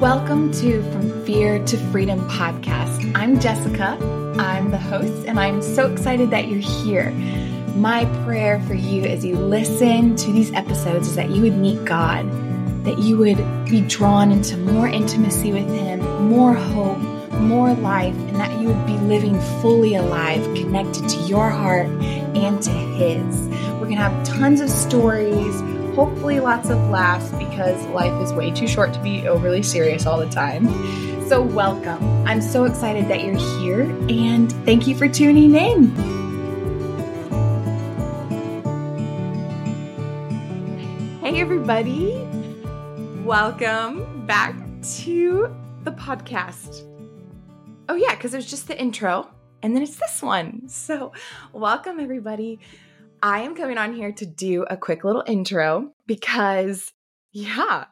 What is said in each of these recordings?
Welcome to From Fear to Freedom podcast. I'm Jessica. I'm the host, and I'm so excited that you're here. My prayer for you as you listen to these episodes is that you would meet God, that you would be drawn into more intimacy with Him, more hope, more life, and that you would be living fully alive, connected to your heart and to His. We're going to have tons of stories hopefully lots of laughs because life is way too short to be overly serious all the time. So, welcome. I'm so excited that you're here and thank you for tuning in. Hey, everybody. Welcome back to the podcast. Oh, yeah, because there's just the intro and then it's this one. So, welcome, everybody. I am coming on here to do a quick little intro because, yeah,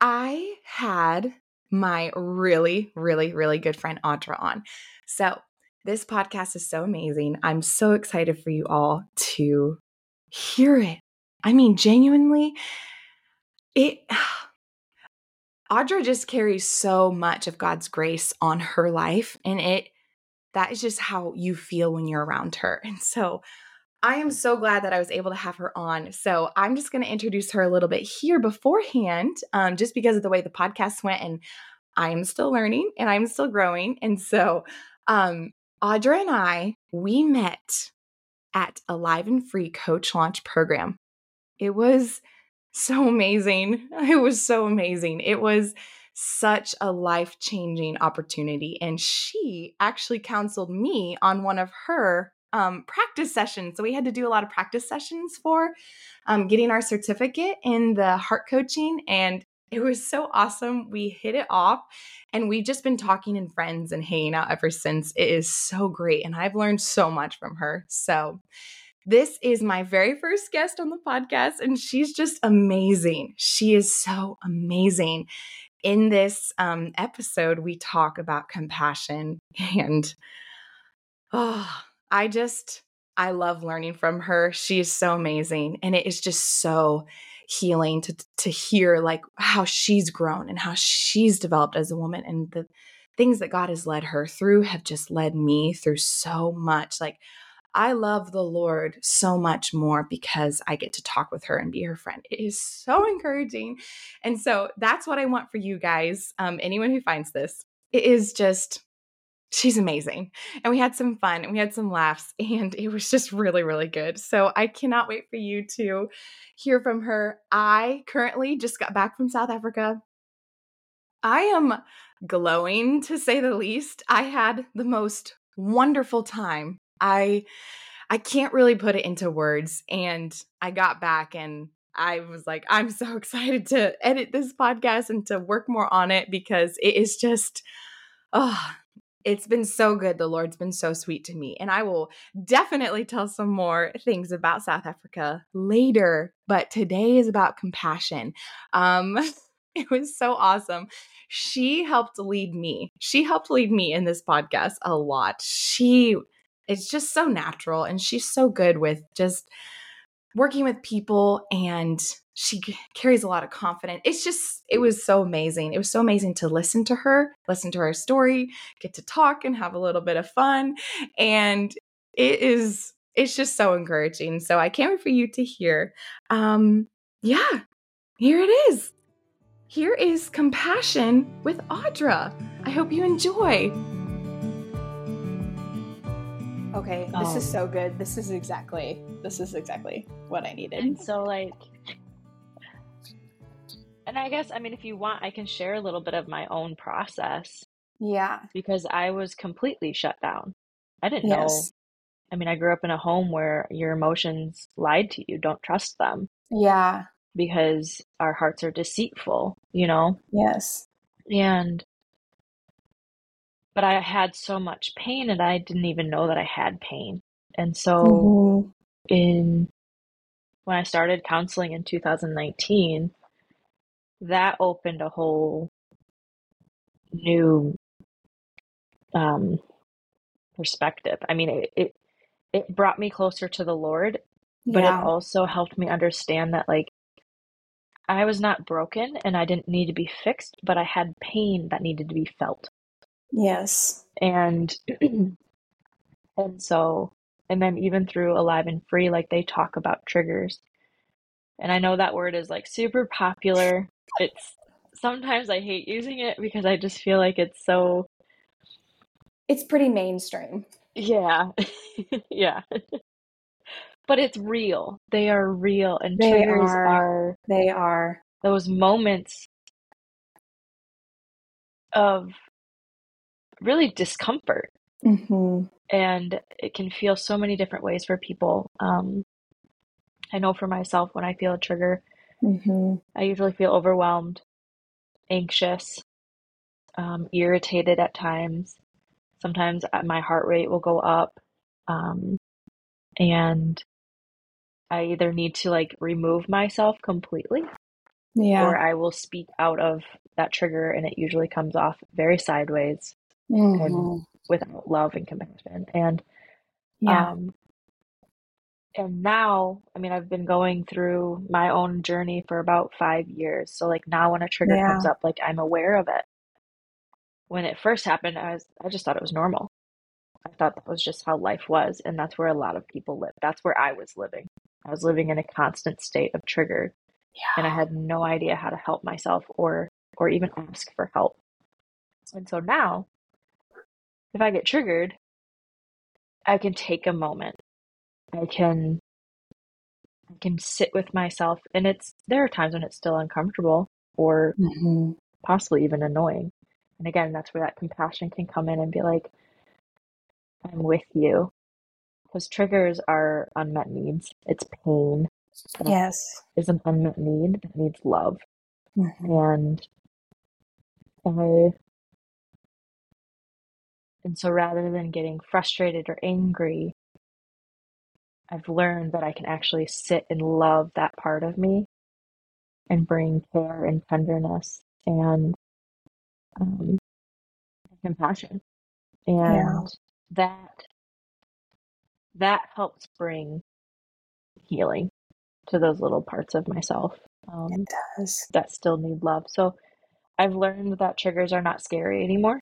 I had my really, really, really good friend Audra on. So, this podcast is so amazing. I'm so excited for you all to hear it. I mean, genuinely, it. Audra just carries so much of God's grace on her life, and it that is just how you feel when you're around her. And so I am so glad that I was able to have her on. So I'm just going to introduce her a little bit here beforehand, um, just because of the way the podcast went. And I'm still learning and I'm still growing. And so um, Audra and I, we met at Alive and Free Coach Launch Program. It was so amazing. It was so amazing. It was such a life changing opportunity. And she actually counseled me on one of her um, practice sessions. So we had to do a lot of practice sessions for um, getting our certificate in the heart coaching. And it was so awesome. We hit it off and we've just been talking and friends and hanging out ever since. It is so great. And I've learned so much from her. So, this is my very first guest on the podcast, and she's just amazing. She is so amazing. In this um, episode, we talk about compassion and oh, I just, I love learning from her. She is so amazing. And it is just so healing to, to hear like how she's grown and how she's developed as a woman and the things that God has led her through have just led me through so much. Like, I love the Lord so much more because I get to talk with her and be her friend. It is so encouraging. And so that's what I want for you guys, um, anyone who finds this. It is just she's amazing. And we had some fun and we had some laughs and it was just really, really good. So I cannot wait for you to hear from her. I currently just got back from South Africa. I am glowing to say the least. I had the most wonderful time. I I can't really put it into words and I got back and I was like I'm so excited to edit this podcast and to work more on it because it is just oh it's been so good. The Lord's been so sweet to me. And I will definitely tell some more things about South Africa later. But today is about compassion. Um, it was so awesome. She helped lead me. She helped lead me in this podcast a lot. She is just so natural and she's so good with just working with people and she carries a lot of confidence. It's just, it was so amazing. It was so amazing to listen to her, listen to her story, get to talk and have a little bit of fun. And it is, it's just so encouraging. So I can't wait for you to hear. Um, yeah, here it is. Here is Compassion with Audra. I hope you enjoy. Okay, this oh. is so good. This is exactly this is exactly what I needed. And so like and I guess I mean if you want I can share a little bit of my own process. Yeah. Because I was completely shut down. I didn't yes. know. I mean, I grew up in a home where your emotions lied to you. Don't trust them. Yeah. Because our hearts are deceitful, you know? Yes. And but I had so much pain and I didn't even know that I had pain. And so mm-hmm. in when I started counseling in 2019, that opened a whole new um, perspective. I mean, it, it, it brought me closer to the Lord, but yeah. it also helped me understand that like I was not broken and I didn't need to be fixed, but I had pain that needed to be felt. Yes. And and so and then even through Alive and Free, like they talk about triggers. And I know that word is like super popular. It's sometimes I hate using it because I just feel like it's so it's pretty mainstream. Yeah. yeah. but it's real. They are real and They triggers are. are They are. those moments of really discomfort hmm and it can feel so many different ways for people um, i know for myself when i feel a trigger hmm i usually feel overwhelmed anxious um, irritated at times sometimes uh, my heart rate will go up um, and i either need to like remove myself completely Yeah. or i will speak out of that trigger and it usually comes off very sideways hmm without love and compassion and Yeah. Um, and now, I mean, I've been going through my own journey for about five years. So like now when a trigger comes up, like I'm aware of it. When it first happened, I was I just thought it was normal. I thought that was just how life was, and that's where a lot of people live. That's where I was living. I was living in a constant state of trigger, and I had no idea how to help myself or or even ask for help. And so now, if I get triggered, I can take a moment. I can I can sit with myself and it's there are times when it's still uncomfortable or hmm possibly even annoying. And again, that's where that compassion can come in and be like, I'm with you. Because triggers are unmet needs. It's pain Yes. is an unmet need that needs love. hmm And I and so rather than getting frustrated or angry, I've learned that I can actually sit and love that part of me and bring care and tenderness and um, compassion. Yeah. And that that helps bring healing to those little parts of myself um, It does. that still need love. So I've learned that triggers are not scary anymore.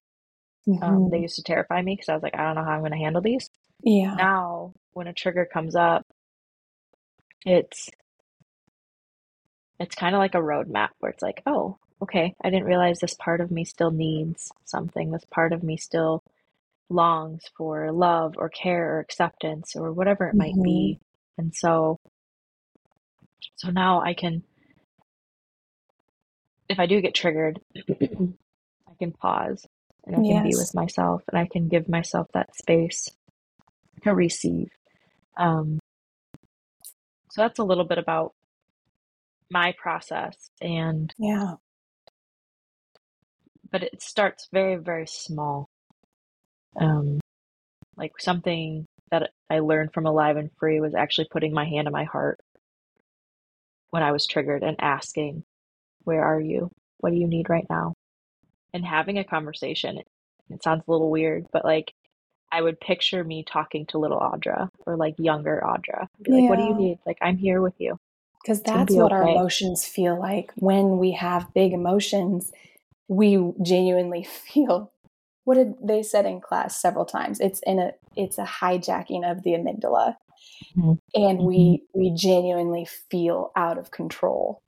Um, hmm they used to terrify me because I was like, I don't know how I'm going to handle these. Yeah. Now, when a trigger comes up, it's it's kind of like a roadmap where it's like, oh, okay, I didn't realize this part of me still needs something. This part of me still longs for love or care or acceptance or whatever it might hmm be. And so, so now I can, if I do get triggered, I can pause and I can be with myself and I can give myself that space to receive. Um, so that's a little bit about my process and Yeah. but it starts very very small um like something that i learned from alive and free was actually putting my hand on my heart when i was triggered and asking where are you what do you need right now and having a conversation it, it sounds a little weird but like i would picture me talking to little audra or like younger audra be like what do you need like i'm here with you Because that's be what our emotions feel like when we have big emotions. We genuinely feel what did they said in class several times. It's in a it's a hijacking of the amygdala, Mhm. and we we genuinely feel out of control.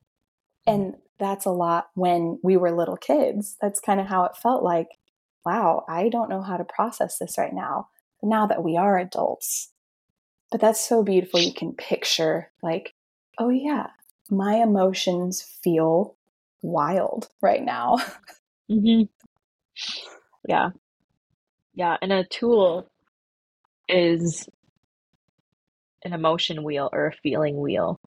And that's a lot when we were little kids. That's kind of how it felt like. Wow, I don't know how to process this right now. Now that we are adults, but that's so beautiful. You can picture like oh yeah, my emotions feel wild right now. hmm yeah yeah and a tool is an emotion wheel or a feeling wheel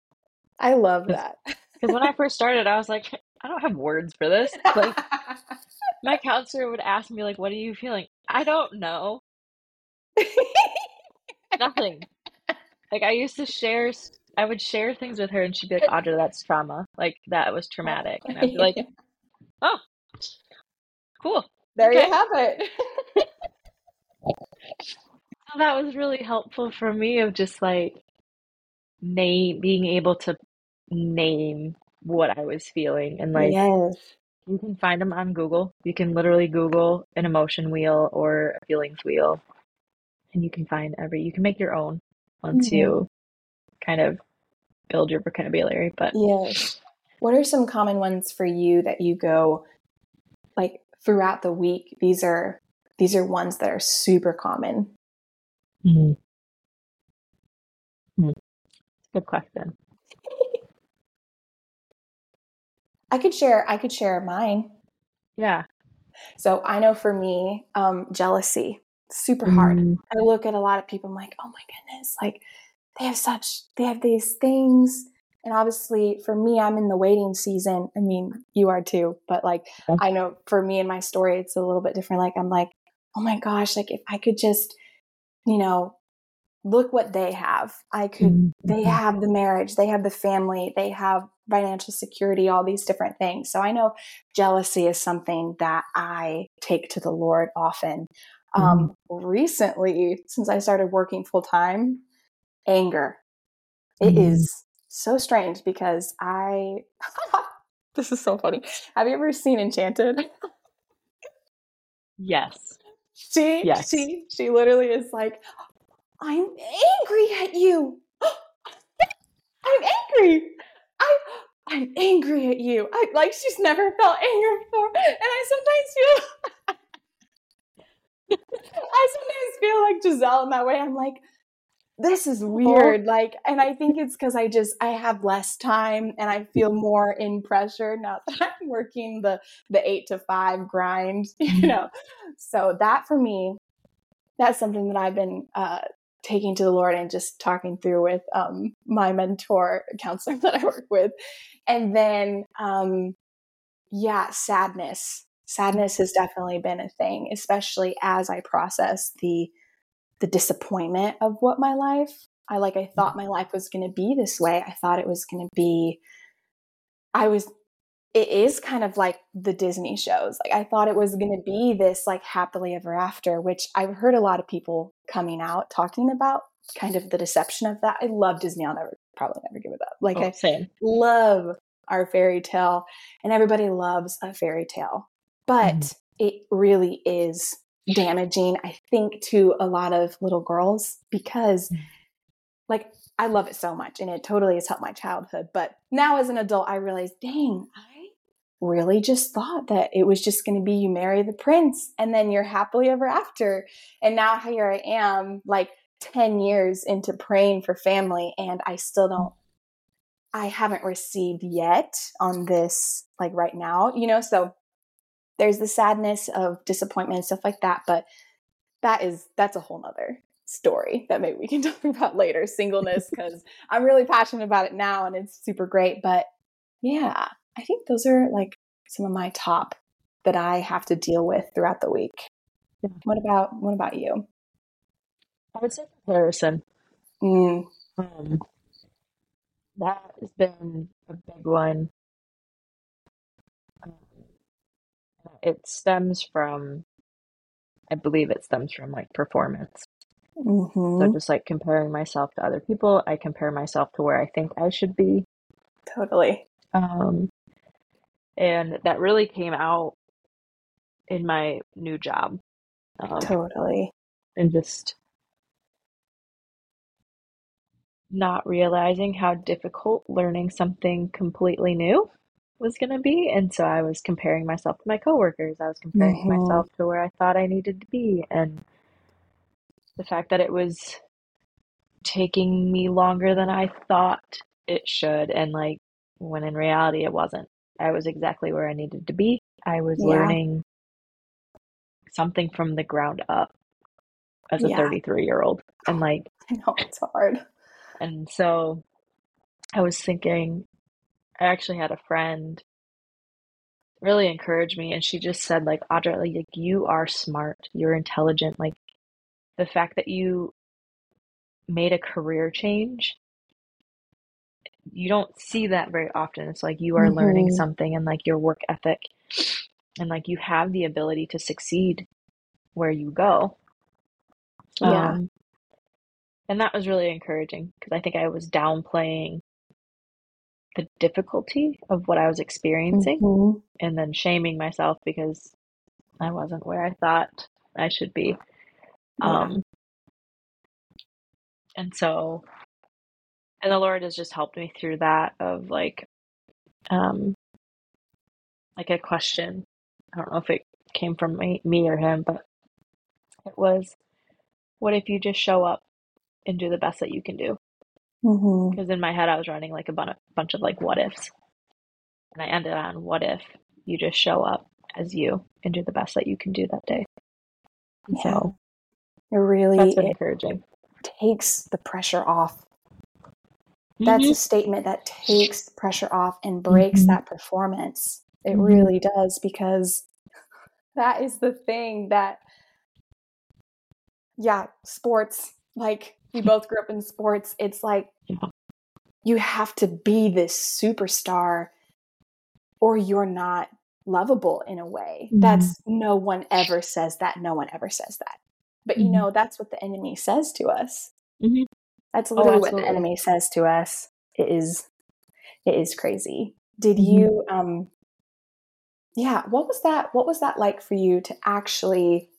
I love that. because when i first started i was like i don't have words for this like my counselor would ask me like what are you feeling? I don't know. Nothing. Like i used to share I would share things with her and she'd be like audra that's trauma. Like that was traumatic. And i'd be like oh cool. There okay. you have it. so that was really helpful for me of just like name being able to name what I was feeling. And like, yes. You can find them on Google. You can literally Google an emotion wheel or a feelings wheel, and you can find every, you can make your own once Mm-hmm. you kind of build your vocabulary. But Yes. What are some common ones for you that you go like throughout the week? These are these are ones that are super common. Mhm. Hmm. good question. I could share I could share mine. Yeah. So I know for me, um, jealousy, super hard. Mm, I look at a lot of people, I'm like, oh my goodness, like they have such, they have these things. And obviously for me, I'm in the waiting season. I mean, you are too, but like, Yeah. I know for me and my story, it's a little bit different. Like, I'm like, oh my gosh, like if I could just, you know, look what they have. I could, mm, they mhm. have the marriage, they have the family, they have financial security, all these different things. So I know jealousy is something that I take to the Lord often. Um, recently, since I started working full time, anger. It Mm. is so strange because I, this is so funny. Have you ever seen Enchanted? Yes. She, Yes. she, she literally is like, I'm angry at you. I'm angry. I, I'm angry at you. I like she's never felt anger before, and I sometimes feel, I sometimes feel like Giselle in that way. I'm like, this is weird. Like, and I think it's because I just I have less time and I feel more in pressure now that I'm working the the eight to five grind. You know, so that for me, that's something that I've been uh, taking to the Lord and just talking through with um, my mentor counselor that I work with, and then um, yeah, sadness. Sadness has definitely been a thing, especially as I process the the disappointment of what my life. I like I thought my life was going to be this way. I thought it was going to be I was it is kind of like the Disney shows. Like I thought it was going to be this like happily ever after, which I've heard a lot of people coming out talking about kind of the deception of that. I love Disney. I'll never probably never give it up. Like Oh, I same. love our fairy tale and everybody loves a fairy tale. But Mhm. it really is damaging, I think, to a lot of little girls because Mhm. like I love it so much and it totally has helped my childhood. But now as an adult, I realize, dang, I really just thought that it was just going to be you marry the prince and then you're happily ever after. And now here I am, like 10 years into praying for family, and I still don't, I haven't received yet on this, like right now, you know? So there's the sadness of disappointment and stuff like that. But that is, that's a whole nother story that maybe we can talk about later singleness because i'm really passionate about it now and it's super great but yeah i think those are like some of my top that i have to deal with throughout the week Yeah. what about what about you I would say comparison. mm, Um, that has been a big one. Um, it stems from, I believe it stems from like performance. So hmm just like comparing myself to other people, I compare myself to where I think I should be. totally Um, and that really came out in my new job. Um, totally and just not realizing how difficult learning something completely new was going to be. And so I was comparing myself to my coworkers. I was comparing Mhm. myself to where I thought I needed to be. And the fact that it was taking me longer than I thought it should. And like, when in reality, it wasn't. I was exactly where I needed to be. I was Yeah. learning something from the ground up as a Yeah. 33 year old. And like, i know it's hard And so I was thinking, I actually had a friend really encourage me, and she just said, like, Audra, like, you are smart, you're intelligent. Like, the fact that you made a career change, you don't see that very often. It's like you are learning Mhm. something and like your work ethic, and like you have the ability to succeed where you go. Yeah. Um, and that was really encouraging because I think I was downplaying the difficulty of what I was experiencing mm-hmm. and then shaming myself because I wasn't where I thought I should be. Yeah. Um, and so, and the Lord has just helped me through that of like, um, like a question. I don't know if it came from me, me or him, but it was, what if you just show up and do the best that you can do? Because mm-hmm. in my head, I was running like a bunch of like what ifs. And I ended on what if you just show up as you and do the best that you can do that day. Yeah. So it really that's encouraging. Takes the pressure off. That's mm-hmm. a statement that takes the pressure off and breaks mm-hmm. that performance. It mm-hmm. really does because that is the thing that yeah, sports, like we both grew up in sports. It's like you have to be this superstar or you're not lovable in a way. Mm-hmm. That's no one ever says that. No one ever says that. But you mm-hmm. know, that's what the enemy says to us. Mm-hmm. That's oh, literally oh, what the enemy says to us. It is it is crazy. Did mm-hmm. you um yeah, what was that what was that like for you to actually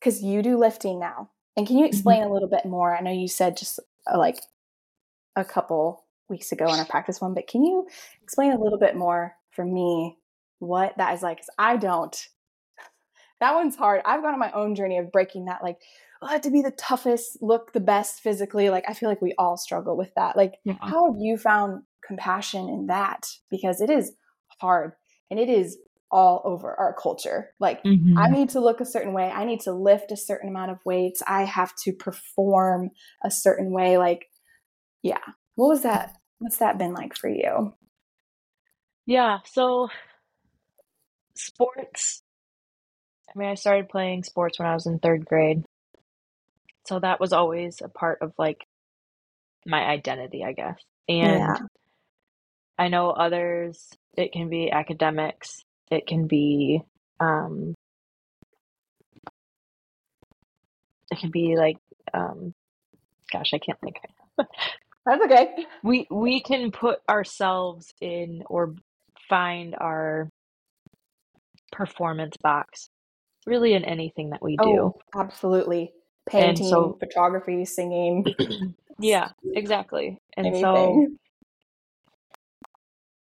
cuz you do lifting now. And can you mm-hmm. explain a little bit more? I know you said just uh, like a couple weeks ago in our practice one, but can you explain a little bit more for me what that is like because i don't that one's hard i've gone on my own journey of breaking that like oh, I have to be the toughest look the best physically like i feel like we all struggle with that like yeah. how have you found compassion in that because it is hard and it is all over our culture like mm-hmm. i need to look a certain way i need to lift a certain amount of weights i have to perform a certain way like yeah what was that what's that been like for you yeah, so sports. I mean, I started playing sports when I was in third grade. So that was always a part of like my identity, I guess. And yeah. I know others, it can be academics, it can be, um, it can be like, um, gosh, I can't think. That's okay. We we can put ourselves in or find our performance box really in anything that we do. Oh, absolutely. Painting, so, photography, singing. yeah, exactly. And anything. so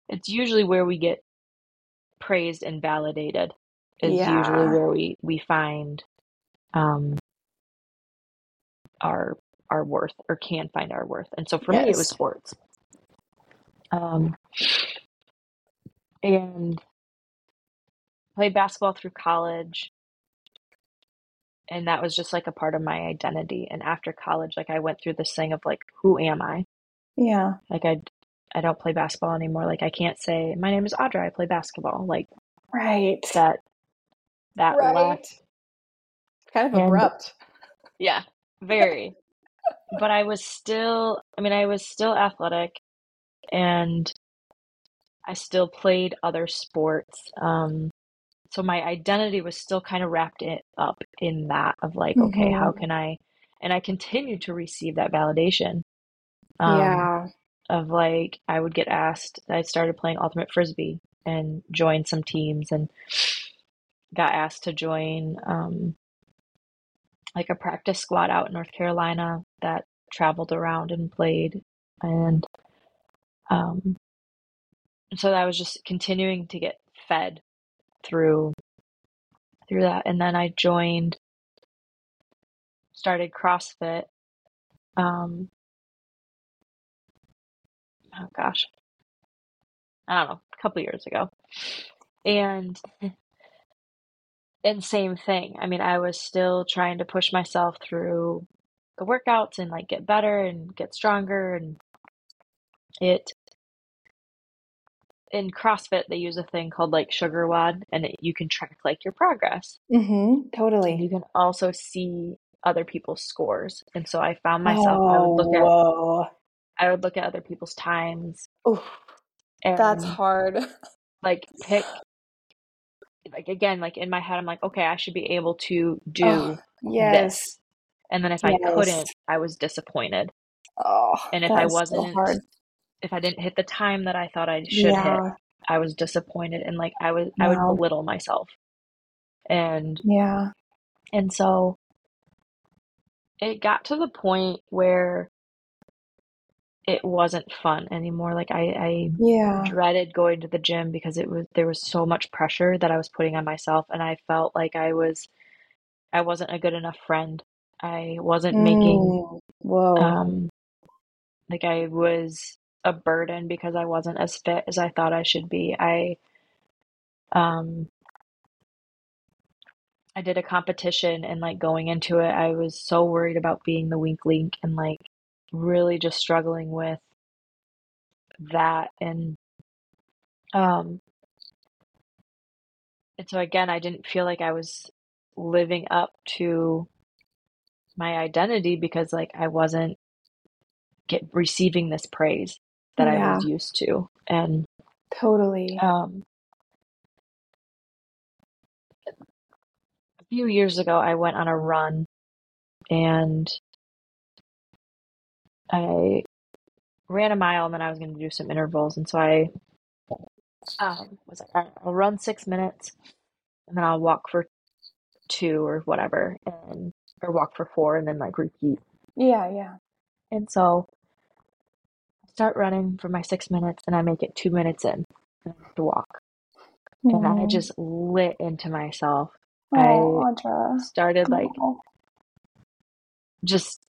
it's usually where we get praised and validated is yeah. usually where we we find um our our worth or can find our worth. And so for yes. me it was sports. Um and played basketball through college and that was just like a part of my identity and after college like i went through this thing of like who am i yeah like i i don't play basketball anymore like i can't say my name is audra i play basketball like right that that right. kind of and, abrupt yeah very but i was still i mean i was still athletic and I still played other sports. Um, so my identity was still kind of wrapped it up in that of like, mm-hmm. okay, how can I? And I continued to receive that validation. Um, yeah. Of like, I would get asked. I started playing ultimate frisbee and joined some teams and got asked to join um, like a practice squad out in North Carolina that traveled around and played and um, so I was just continuing to get fed through through that. And then I joined started CrossFit um oh gosh I don't know a couple years ago. And and same thing. I mean I was still trying to push myself through the workouts and like get better and get stronger and it in CrossFit they use a thing called like Sugar WOD, and it, you can track like your progress. Mm-hmm, totally. And you can also see other people's scores, and so I found myself oh, I would look at whoa. I would look at other people's times. Oh, that's hard. Like pick like again like in my head I'm like okay I should be able to do oh, yes. this, and then if yes. I couldn't I was disappointed. Oh, and if I wasn't so if I didn't hit the time that I thought I should Yeah. hit, I was disappointed and like I was I would belittle myself. And Yeah. and so it got to the point where it wasn't fun anymore. Like I, I Yeah. dreaded going to the gym because it was there was so much pressure that I was putting on myself and I felt like I was I wasn't a good enough friend. I wasn't making Mm. Whoa. um like I was a burden because I wasn't as fit as I thought I should be. I um I did a competition and like going into it, I was so worried about being the weak link and like really just struggling with that and um and so again, I didn't feel like I was living up to my identity because like I wasn't get receiving this praise that I was used to. And Totally. um a few years ago I went on a run and I ran a mile and then I was going to do some intervals and so I um was like "All right, I'll run 6 minutes and then I'll walk for 2 or whatever and or walk for 4 and then like repeat. Yeah, yeah. And so start running for my 6 minutes and I make it 2 minutes in and I have to walk. And I Mm. just lit into myself. Oh, I Audra. started like Oh. just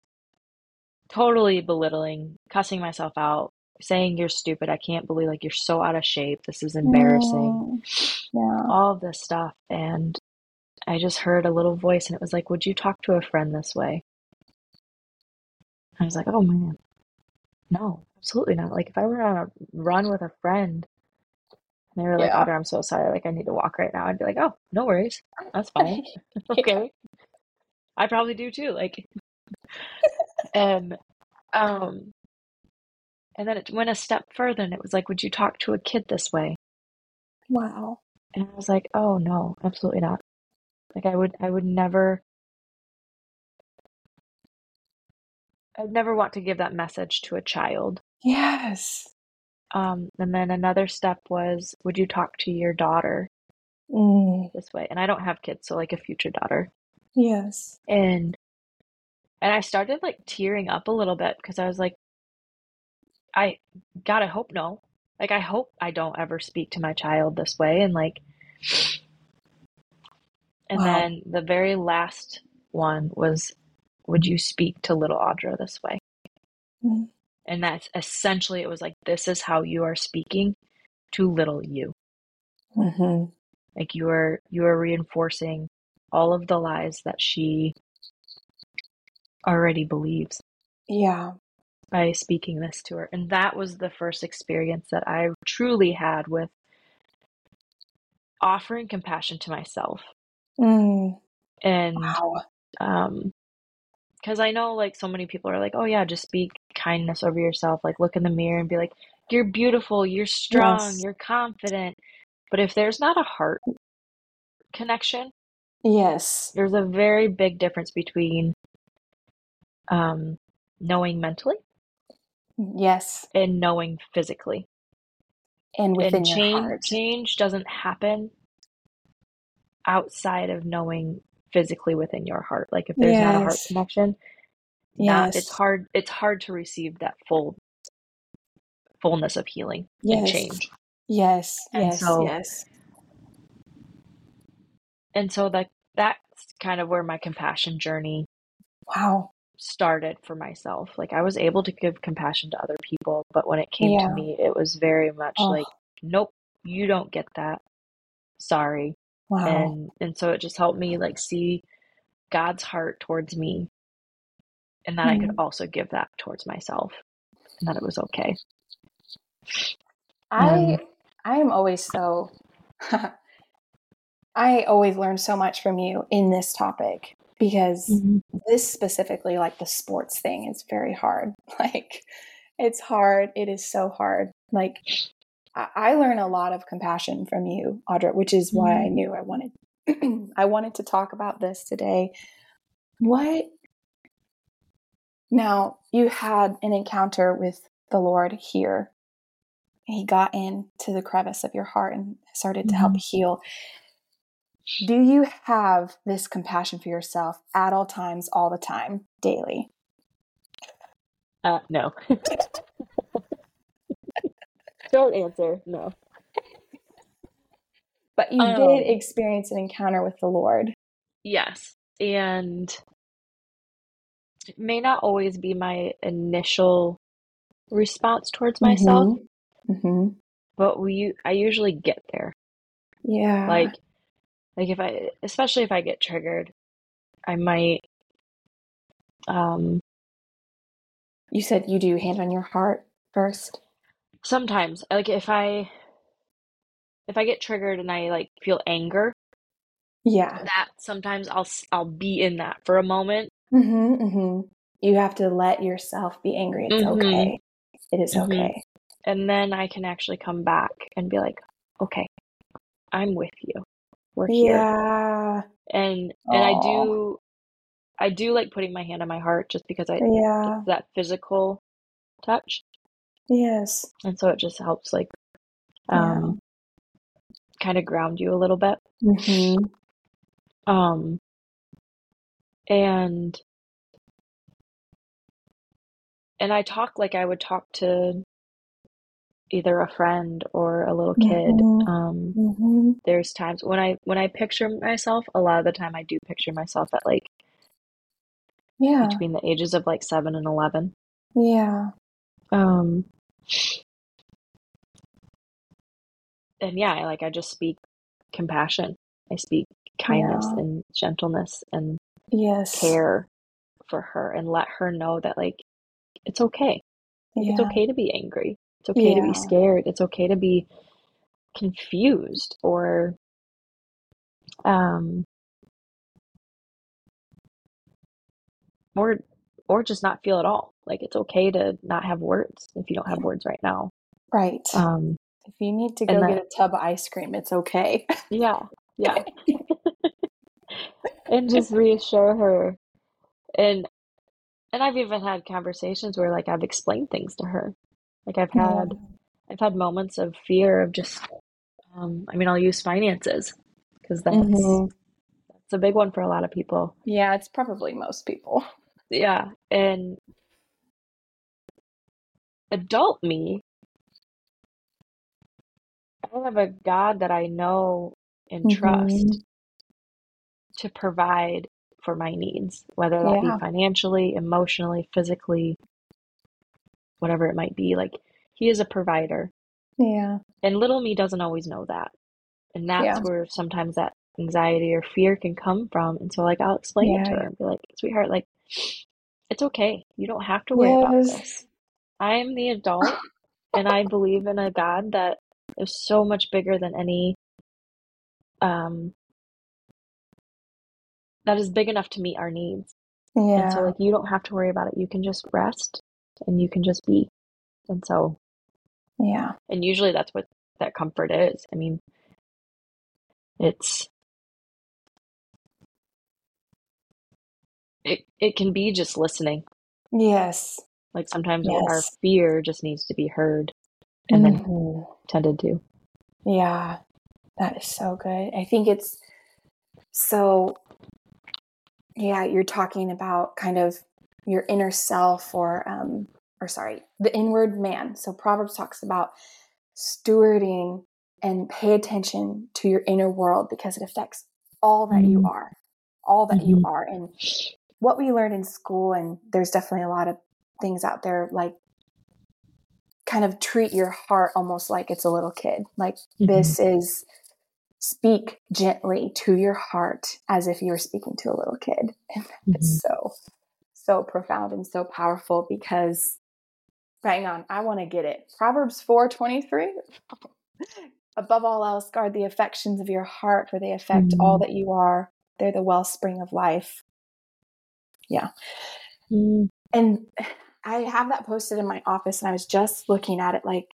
totally belittling, cussing myself out, saying you're stupid. I can't believe like you're so out of shape. This is embarrassing. Mm. Yeah. All of this stuff and I just heard a little voice and it was like, "Would you talk to a friend this way?" I was like, "Oh man. No, absolutely not. Like if I were on a run with a friend and they were like, Yeah. "Audra, I'm so sorry. Like I need to walk right now." I'd be like, "Oh, no worries. That's fine." okay. I probably do too. Like and um and then it went a step further and it was like, "Would you talk to a kid this way?" Wow. And I was like, "Oh no, absolutely not." Like I would I would never I'd never want to give that message to a child. Yes. Um, and then another step was, would you talk to your daughter Mm. this way? And I don't have kids, so like a future daughter. Yes. And and I started like tearing up a little bit because I was like, I God, I hope no. Like I hope I don't ever speak to my child this way. And like and Wow. then the very last one was, would you speak to little Audra this way? Mm. And that's essentially it was like this is how you are speaking to little you. Mhm. Like you are you are reinforcing all of the lies that she already believes Yeah. by speaking this to her. And that was the first experience that I truly had with offering compassion to myself. Mm. And Wow. um because I know like so many people are like, "Oh yeah, just speak kindness over yourself. Like look in the mirror and be like, you're beautiful, you're strong, Yes. you're confident." But if there's not a heart connection, Yes. there's a very big difference between um, knowing mentally Yes. and knowing physically. And within and your change heart. change doesn't happen outside of knowing physically within your heart. Like if there's not a heart Yes. connection, it's hard it's hard to receive that full fullness of healing and change. Yes. And Yes. so Yes. and so that that's kind of where my compassion journey Wow. started for myself. Like I was able to give compassion to other people, but when it came to me, it was very much Oh. like, nope, you don't get that. Sorry. Wow. And and so it just helped me like see God's heart towards me and that I could Mm. also give that towards myself and that it was okay. I Um, I am always so I always learn so much from you in this topic because mhm. this specifically like the sports thing is very hard. Like it's hard. It is so hard. Like I, I learn a lot of compassion from you, Audra, which is why I Mhm. knew I wanted I wanted to talk about this today. What now you had an encounter with the Lord here he got into the crevice of your heart and started to mm-hmm. help heal. Do you have this compassion for yourself at all times, all the time, daily? Uh, no. Don't answer, no. But you um, did experience an encounter with the Lord. Yes. And it may not always be my initial response towards myself. Mm-hmm. Mm-hmm. But we I usually get there. Yeah. Like like if I especially if I get triggered, I might um you said you do hand on your heart first? Sometimes. Like if I if I get triggered and I like feel anger, yeah. That sometimes I'll I'll be in that for a moment. Mhm. Mhm. You have to let yourself be angry. It's mm-hmm. okay. It is mm-hmm. okay. And then I can actually come back and be like, "Okay, I'm with you. We're here." Yeah. And and Aww. I do I do like putting my hand on my heart just because I yeah that physical touch. Yes. And so it just helps like um yeah. kind of ground you a little bit. Mm-hmm. Um and and I talk like I would talk to either a friend or a little kid. Mm-hmm. Um, mm-hmm. There's times when I when I picture myself, a lot of the time I do picture myself at like yeah. between the ages of like 7 and 11. Yeah. Um and yeah, I, like I just speak compassion. I speak kindness yeah. and gentleness and yes care for her and let her know that like it's okay. yeah. It's okay to be angry. It's okay yeah. to be scared. It's okay to be confused or um or or just not feel at all. Like it's okay to not have words if you don't have words right now. Right. Um, if you need to go get a tub of ice cream, it's okay. Yeah. Yeah. and just reassure her. And and I've even had conversations where like I've explained things to her. Like I've had I've had moments of fear of just um I mean I'll use finances because that's mm-hmm. that's a big one for a lot of people. Yeah, it's probably most people. Yeah, and adult me, I have a God that I know and mm-hmm. trust to provide for my needs, whether that yeah. be financially, emotionally, physically, whatever it might be. Like, He is a provider. Yeah. And little me doesn't always know that. And that's yeah. where sometimes that anxiety or fear can come from. And so, like, I'll explain yeah. it to her and be like, sweetheart, like, it's okay. You don't have to worry yes. about this. I am the adult, and I believe in a God that is so much bigger than any, um, that is big enough to meet our needs. Yeah. And so, like, you don't have to worry about it. You can just rest and you can just be. And so, yeah. And usually that's what that comfort is. I mean, it's it it can be just listening. Yes. Like sometimes yes. our fear just needs to be heard and mm-hmm. then tended to. Yeah. That is so good. I think it's so yeah, you're talking about kind of your inner self or um or sorry, the inward man. So Proverbs talks about stewarding and pay attention to your inner world because it affects all that mm-hmm. you are. All that mm-hmm. you are. And what we learn in school, and there's definitely a lot of things out there like kind of treat your heart almost like it's a little kid. Like mm-hmm. this is speak gently to your heart as if you were speaking to a little kid. And mm-hmm. it's so, so profound and so powerful because hang on, I want to get it. Proverbs 4 23. Above all else, guard the affections of your heart, for they affect mm-hmm. all that you are. They're the wellspring of life. Yeah. Mm. And I have that posted in my office, and I was just looking at it like,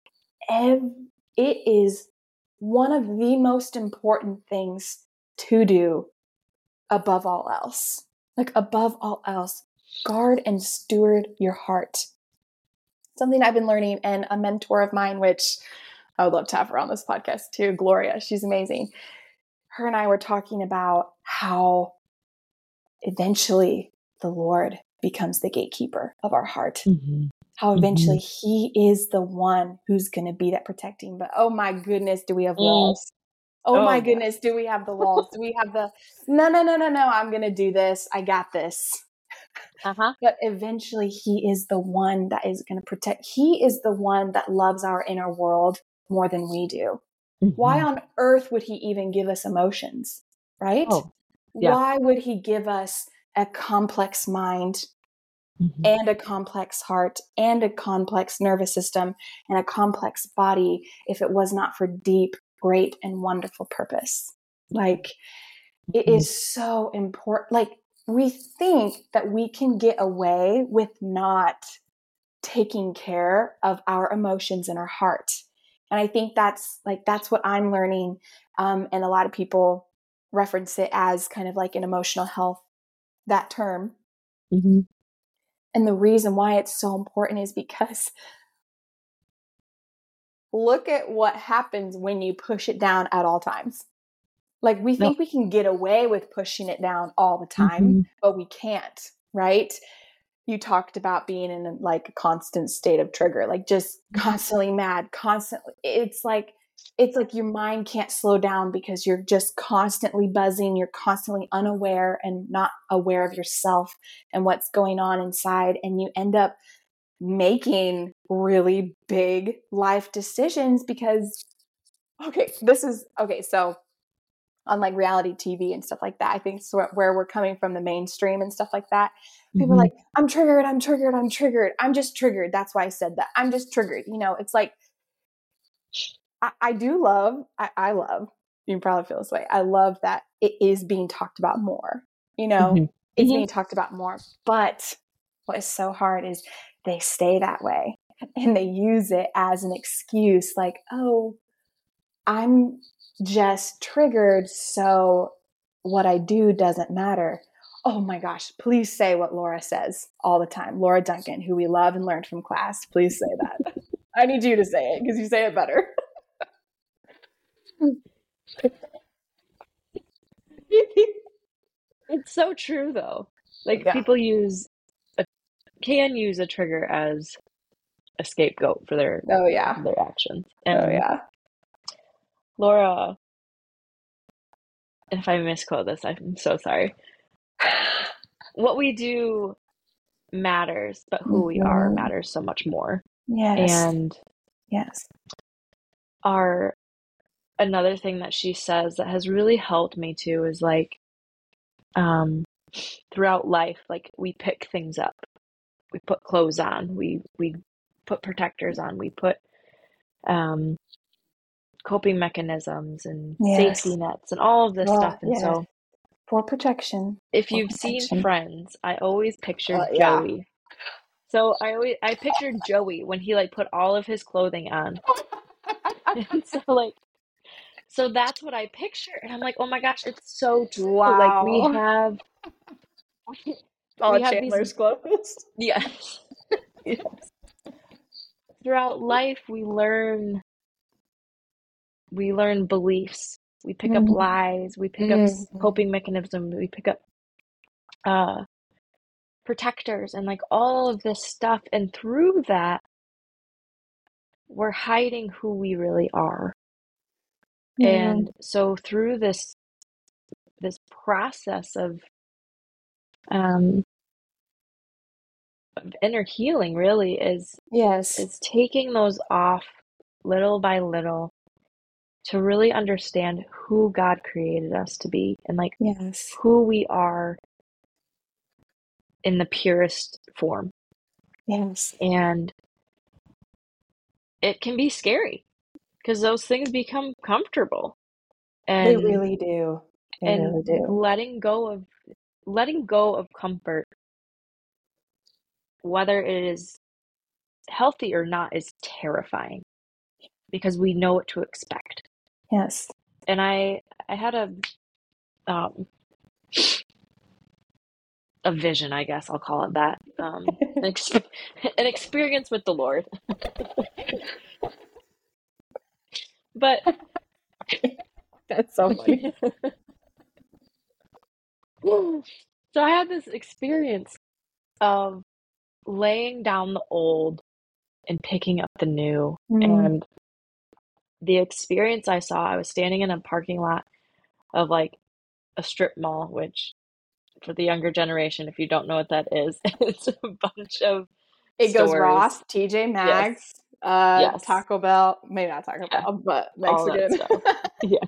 ev- it is one of the most important things to do above all else. Like, above all else, guard and steward your heart. something I've been learning, and a mentor of mine, which I would love to have her on this podcast too, Gloria. She's amazing. Her and I were talking about how eventually the Lord becomes the gatekeeper of our heart. Mm-hmm. How mm-hmm. eventually mm-hmm. He is the one who's going to be that protecting. But oh my goodness, do we have mm. walls? Oh, oh my goodness, do we have the walls? do we have the no, no, no, no, no, I'm going to do this. I got this. Uh-huh. But eventually, He is the one that is going to protect. He is the one that loves our inner world more than we do. Mm-hmm. Why on earth would He even give us emotions? Right? Oh, yeah. Why would He give us a complex mind mm-hmm. and a complex heart and a complex nervous system and a complex body if it was not for deep, great, and wonderful purpose? Like, it mm-hmm. is so important. Like, we think that we can get away with not taking care of our emotions and our heart. And I think that's like, that's what I'm learning. Um, and a lot of people reference it as kind of like an emotional health, that term. Mm-hmm. And the reason why it's so important is because look at what happens when you push it down at all times. Like we think we can get away with pushing it down all the time, mm-hmm. but we can't, right? You talked about being in a, like a constant state of trigger, like just constantly mad, constantly. It's like it's like your mind can't slow down because you're just constantly buzzing, you're constantly unaware and not aware of yourself and what's going on inside and you end up making really big life decisions because okay, this is okay, so on like reality TV and stuff like that. I think it's where we're coming from the mainstream and stuff like that. People mm-hmm. are like, I'm triggered, I'm triggered, I'm triggered, I'm just triggered. That's why I said that. I'm just triggered. You know, it's like, I, I do love, I, I, love, you probably feel this way. I love that it is being talked about more. You know, mm-hmm. it's mm-hmm. being talked about more. But what is so hard is they stay that way and they use it as an excuse like, oh, I'm just triggered. So what I do doesn't matter. Oh my gosh, please say what Laura says all the time. Laura Duncan, who we love and learned from class, please say that. I need you to say it because you say it better. it's so true though. Like yeah. people use a, can use a trigger as a scapegoat for their oh yeah their actions. Oh, and oh yeah. Laura, if I misquote this, I'm so sorry. what we do matters, but who we are mm-hmm. matters so much more. Yes. And yes. Our another thing that she says that has really helped me too is like um throughout life like we pick things up. We put clothes on, we we put protectors on, we put um coping mechanisms and yes. safety nets and all of this well, stuff. And yeah. so, for protection. If you've protection. seen Friends, I always pictured uh, yeah. Joey. So I always I pictured Joey when he like put all of his clothing on. and so like so that's what I picture. And I'm like, oh my gosh, it's so true. Wow. Like we have all we have Chandler's these, clothes. Yes. yes. Throughout life we learn we learn beliefs we pick mm-hmm. up lies we pick mm-hmm. up coping mechanisms we pick up uh protectors and like all of this stuff and through that we're hiding who we really are and so through this this process of um of inner healing really is yes is taking those off little by little to really understand who God created us to be and like yes. who we are in the purest form. Yes. And it can be scary because those things become comfortable. And they really do. They and really do. letting go of letting go of comfort whether it is healthy or not is terrifying because we know what to expect. Yes. And I I had a um a vision, I guess I'll call it that. Um, an, ex- an experience with the Lord. but that's so funny. so I had this experience of laying down the old and picking up the new. Mm. And the experience I saw, I was standing in a parking lot of like a strip mall, which for the younger generation, if you don't know what that is, it's a bunch of it stores. goes Ross, TJ Maxx, yes. Uh, yes. Taco Bell, maybe not Taco yeah. Bell, but Mexican. yeah.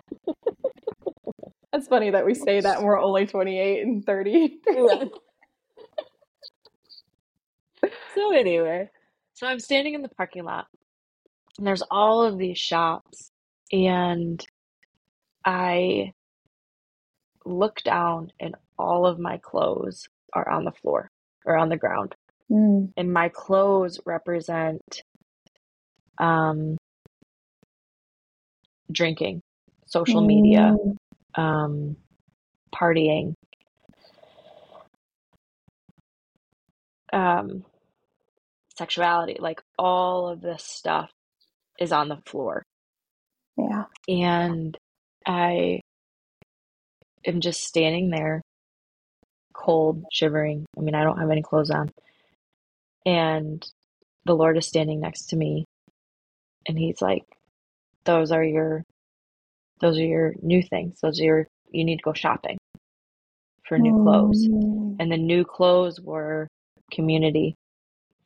That's funny that we say that and we're only 28 and 30. so anyway, so I'm standing in the parking lot and there's all of these shops and I look down and all of my clothes are on the floor or on the ground. Mm. And my clothes represent um drinking, social mm. media, um, partying, um, sexuality, like all of this stuff is on the floor. Yeah. And I am just standing there, cold, shivering. I mean, I don't have any clothes on. And the Lord is standing next to me. And He's like, Those are your those are your new things. Those are your, you need to go shopping for new clothes. Mm. And the new clothes were community,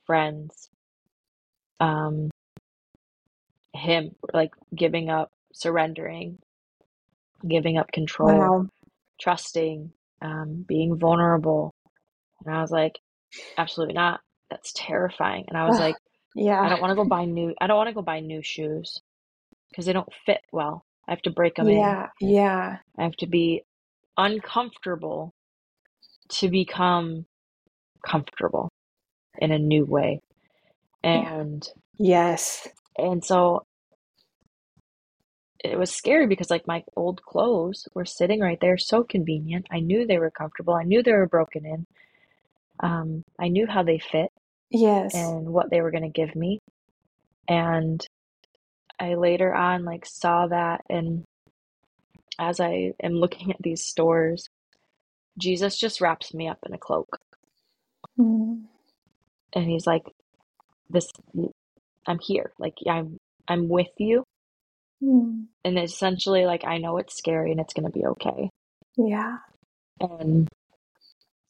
friends, um, him like giving up, surrendering, giving up control, wow. trusting, um, being vulnerable. And I was like, absolutely not. That's terrifying. And I was like, yeah, I don't want to go buy new, I don't want to go buy new shoes because they don't fit well. I have to break them yeah, in. Yeah. I have to be uncomfortable to become comfortable in a new way. And yes. And so it was scary because like my old clothes were sitting right there so convenient. I knew they were comfortable. I knew they were broken in. Um I knew how they fit. Yes. And what they were going to give me. And I later on like saw that and as I am looking at these stores, Jesus just wraps me up in a cloak. Mm. And he's like, This I'm here. Like I'm I'm with you. Mm. And essentially like I know it's scary and it's gonna be okay. Yeah. And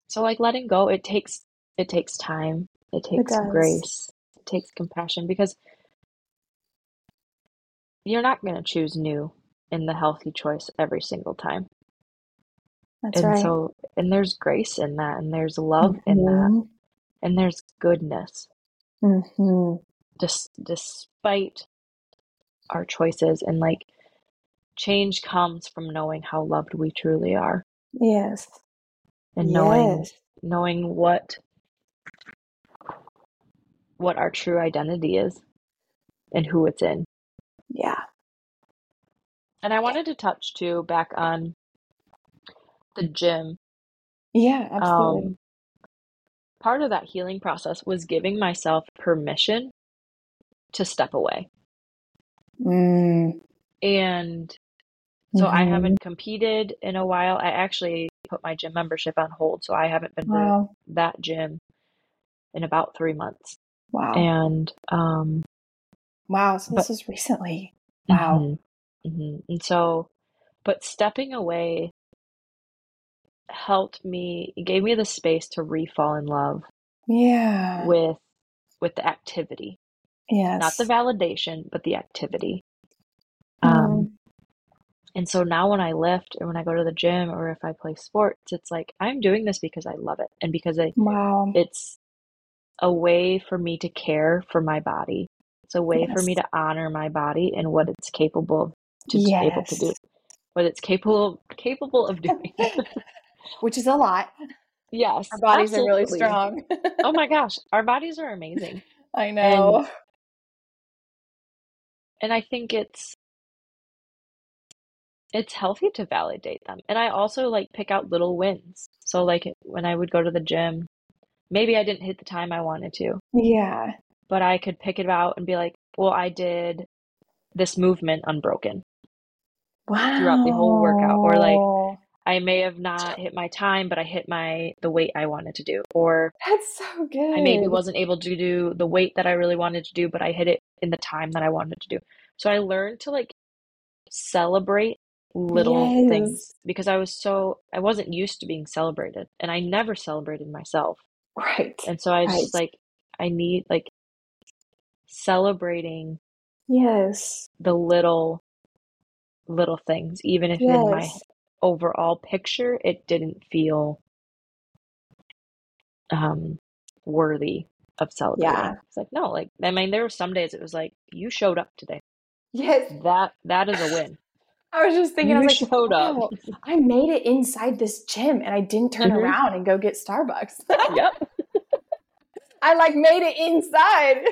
so like letting go, it takes it takes time. It takes it grace. It takes compassion because you're not going to choose new in the healthy choice every single time. That's and right. so, and there's grace in that, and there's love mm-hmm. in that, mm-hmm. and there's goodness. Mm-hmm. Just despite our choices, and like change comes from knowing how loved we truly are. Yes. And knowing yes. knowing what what our true identity is and who it's in. Yeah. And I wanted to touch too back on the gym. Yeah, absolutely. Um, part of that healing process was giving myself permission to step away. Mm. And so mm-hmm. I haven't competed in a while. I actually put my gym membership on hold, so I haven't been wow. to that gym in about three months. Wow. And um, Wow. So this is recently. Wow. Mm-hmm, mm-hmm. And so, but stepping away helped me, it gave me the space to re-fall in love. Yeah. With, with the activity. Yes. Not the validation, but the activity. Mm-hmm. Um, and so now when I lift or when I go to the gym or if I play sports, it's like I'm doing this because I love it and because I, wow. it's a way for me to care for my body it's a way yes. for me to honor my body and what it's capable to yes. able to do, what it's capable capable of doing, which is a lot. Yes, our bodies absolutely. are really strong. oh my gosh, our bodies are amazing. I know. And, and I think it's it's healthy to validate them. And I also like pick out little wins. So like when I would go to the gym, maybe I didn't hit the time I wanted to. Yeah. But I could pick it out and be like, well, I did this movement unbroken. Wow. Throughout the whole workout. Or like I may have not hit my time, but I hit my the weight I wanted to do. Or That's so good. I maybe wasn't able to do the weight that I really wanted to do, but I hit it in the time that I wanted to do. So I learned to like celebrate little Yes. things because I was so I wasn't used to being celebrated and I never celebrated myself. Right. And so I was just like I need like celebrating Yes. the little little things even if in my overall picture it didn't feel um worthy of celebrating. Yeah. It's like no, like I mean there were some days it was like you showed up today. Yes. That that is a win. I was just thinking, I You was like, showed up. wow, I made it inside this gym and I didn't turn Mhm. around and go get Starbucks. Yep. I like made it inside.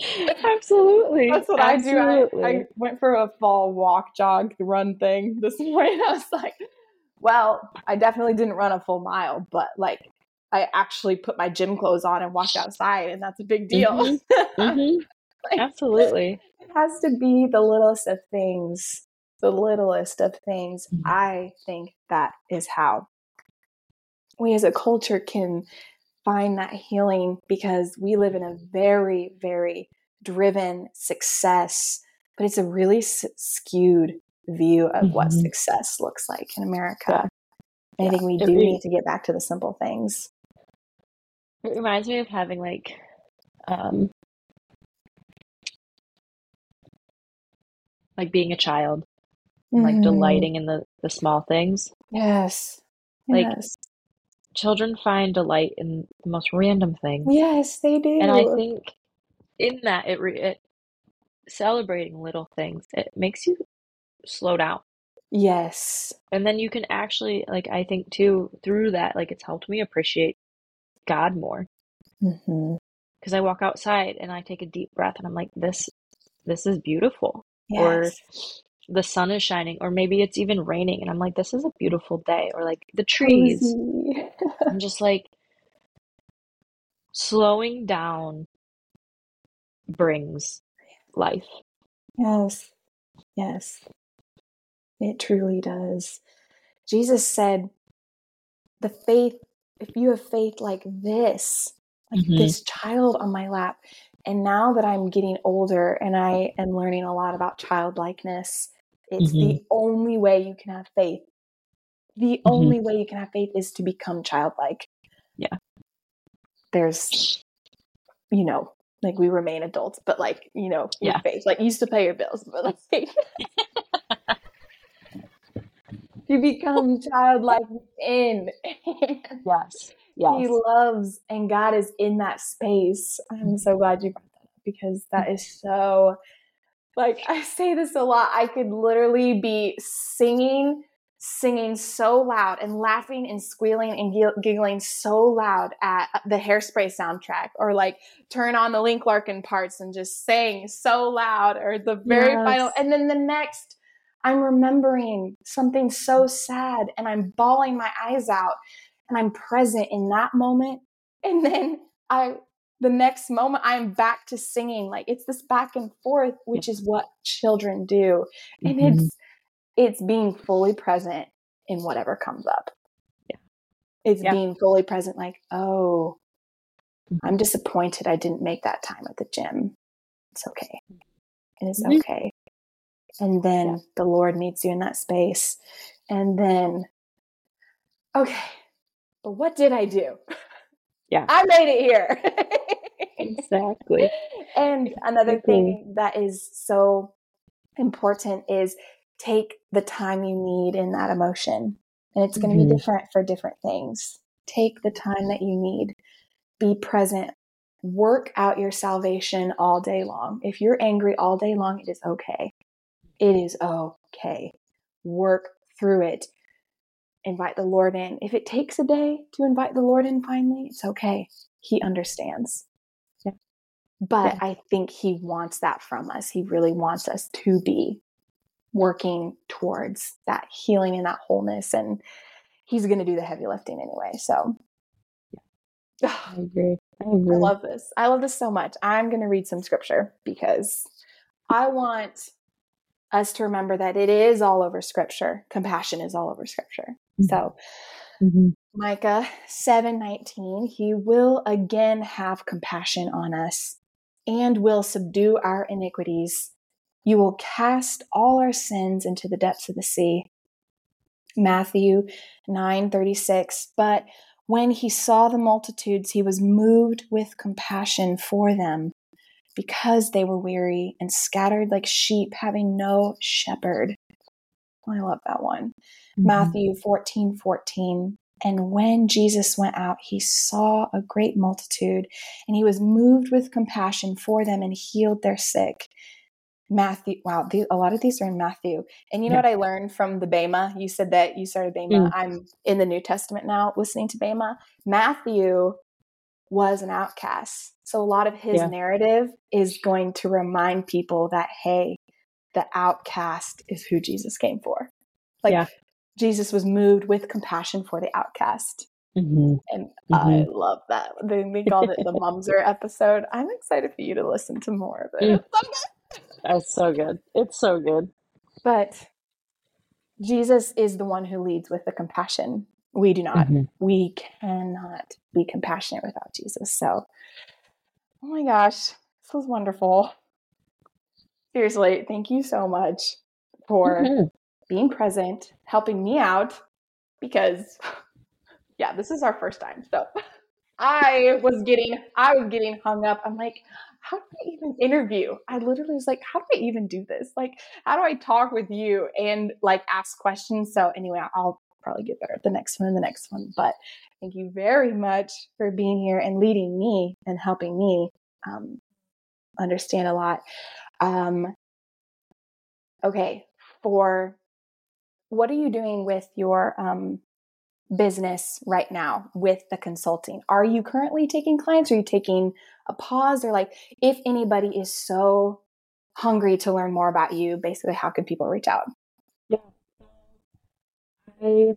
Absolutely. That's what I do. I, I went for a fall walk, jog, run thing this morning. I was like, well, I definitely didn't run a full mile, but like I actually put my gym clothes on and walked outside, and that's a big deal. Mhm. Mhm. Like- Absolutely. it has to be the littlest of things. The littlest of things. Mhm. I think that is how we as a culture can find that healing because we live in a very, very driven success, but it's a really s- skewed view of what Mhm. success looks like in America. Yeah. I think we It do re- need to get back to the simple things. It reminds me of having like um like being a child, and, like Mhm. delighting in the the small things. Yes. Like, yes. Children find delight in the most random things. Yes, they do. And I think in that it, re- it celebrating little things, it makes you slow down. yes. And then you can actually like I think too through that like it's helped me appreciate God more mm-hmm because I walk outside and I take a deep breath and I'm like this this is beautiful Yes. or the sun is shining or maybe it's even raining and I'm like this is a beautiful day or like the trees Cozy. I'm just like slowing down brings life. Yes. Yes. It truly does. Jesus said, the faith, if you have faith like this, like Mhm. this child on my lap, and now that I'm getting older and I am learning a lot about childlikeness, it's the only way you can have faith. The Mhm. only way you can have faith is to become childlike. Yeah. There's, you know, like we remain adults, but like, you know, Yeah. faith, like you used to pay your bills, but like you become childlike within. Yes. He loves and God is in that space. I'm so mm-hmm. glad you brought that up because that is so like I say this a lot. I could literally be singing, singing so loud and laughing and squealing and giggling so loud at uh, the hairspray soundtrack or like turn on the Link Larkin parts and just sing so loud or the very final and then the next I'm remembering something so sad and I'm bawling my eyes out and I'm present in that moment. And then I, the next moment, I'm back to singing. Like it's this back and forth, which is what children do. And Mhm. it's, it's being fully present in whatever comes up. Yeah. It's Yeah. being fully present, like, oh, Mhm. I'm disappointed I didn't make that time at the gym. It's okay. And it's Mhm. okay. And then Yeah. the Lord meets you in that space. And then, okay, but what did I do? Yeah. I made it here. Exactly. and another Exactly. thing that is so important is take the time you need in that emotion. And it's going to Mhm. be different for different things. Take the time that you need. Be present. Work out your salvation all day long. If you're angry all day long, it is okay. It is okay. Work through it. Invite the Lord in. If it takes a day to invite the Lord in finally, it's okay. He understands. Yeah. But Yeah. I think He wants that from us. He really wants us to be working towards that healing and that wholeness. And he's going to do the heavy lifting anyway. So I agree. I agree. I love this. I love this so much. I'm going to read some scripture because I want us to remember that it is all over scripture. Compassion is all over scripture. Mm-hmm. So mm-hmm. Micah 7:19, he will again have compassion on us and will subdue our iniquities. You will cast all our sins into the depths of the sea. Matthew 9:36, but when he saw the multitudes, he was moved with compassion for them because they were weary and scattered like sheep, having no shepherd. I love that one. Mm-hmm. Matthew 14 14. And when Jesus went out, he saw a great multitude, and he was moved with compassion for them and healed their sick. Matthew, wow, a lot of these are in Matthew. And you know yeah. what I learned from the Bema? You said that you started Bema. Mm. I'm in the New Testament now listening to Bema. Matthew was an outcast. So a lot of his yeah. narrative is going to remind people that, hey, the outcast is who Jesus came for. Like yeah. Jesus was moved with compassion for the outcast. Mm-hmm. And mm-hmm. I love that. They, we called it the Mumser episode. I'm excited for you to listen to more of it. Mm. That's so good. It's so good. But Jesus is the one who leads with the compassion. We do not. Mm-hmm. We cannot be compassionate without Jesus. So, oh my gosh, this was wonderful. Seriously, thank you so much for mm-hmm. being present, helping me out because yeah, this is our first time. So I was getting I was getting hung up. I'm like, how do I even interview? I literally was like, how do I even do this? Like, how do I talk with you and like ask questions? So anyway, I'll probably get better at the next one and the next one. But thank you very much for being here and leading me and helping me um, understand a lot. Um, okay, for what are you doing with your um, business right now with the consulting? Are you currently taking clients? Are you taking a pause? Or like, if anybody is so hungry to learn more about you, basically, how can people reach out? Yeah. I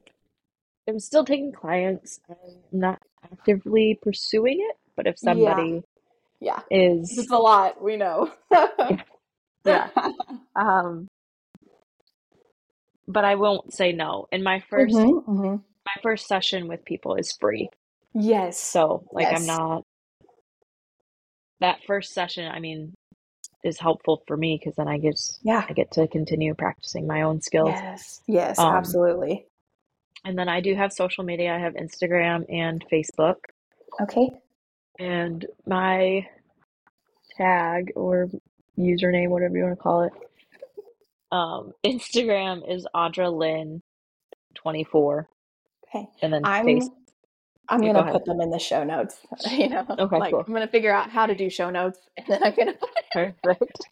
am still taking clients. I'm not actively pursuing it, but if somebody yeah, yeah. is it's a lot, we know. yeah. Yeah. Um but I won't say no. In my 1st mm-hmm, mm-hmm my first session with people is free. Yes. So, like, yes. I'm not, that first session, I mean, is helpful for me because then I get, yeah, I get to continue practicing my own skills. Yes. Yes, um, absolutely. And then I do have social media. I have Instagram and Facebook. Okay. And my tag or username, whatever you want to call it, um, Instagram is Audra Lynn 24. Okay. And then I'm face. I'm gonna go put them in the show notes. You know, okay, like cool. I'm gonna figure out how to do show notes, and then I'm gonna put perfect.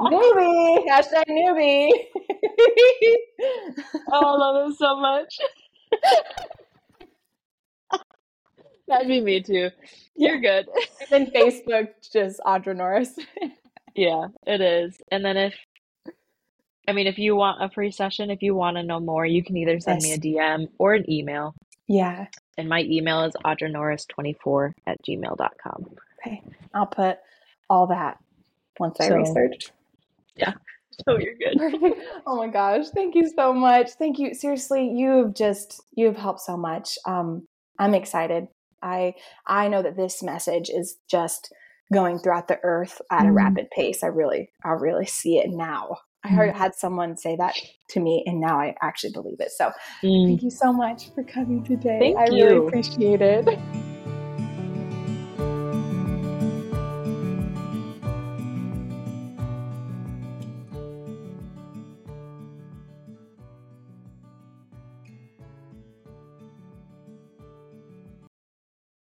newbie hashtag newbie. oh, I love it so much. That'd be me too. You're good. and then Facebook, just Audra Norris. yeah, it is. And then if I mean, if you want a free session, if you want to know more, you can either send yes. me a DM or an email. Yeah. And my email is audranorris24 at gmail.com. Okay. I'll put all that once I so, research. Yeah. So you're good. oh my gosh. Thank you so much. Thank you. Seriously, you've just you've helped so much. Um, I'm excited. I I know that this message is just going throughout the earth at a mm. rapid pace. I really I really see it now. I heard mm. had someone say that to me, and now I actually believe it. So, mm. thank you so much for coming today. Thank I you. really appreciate it.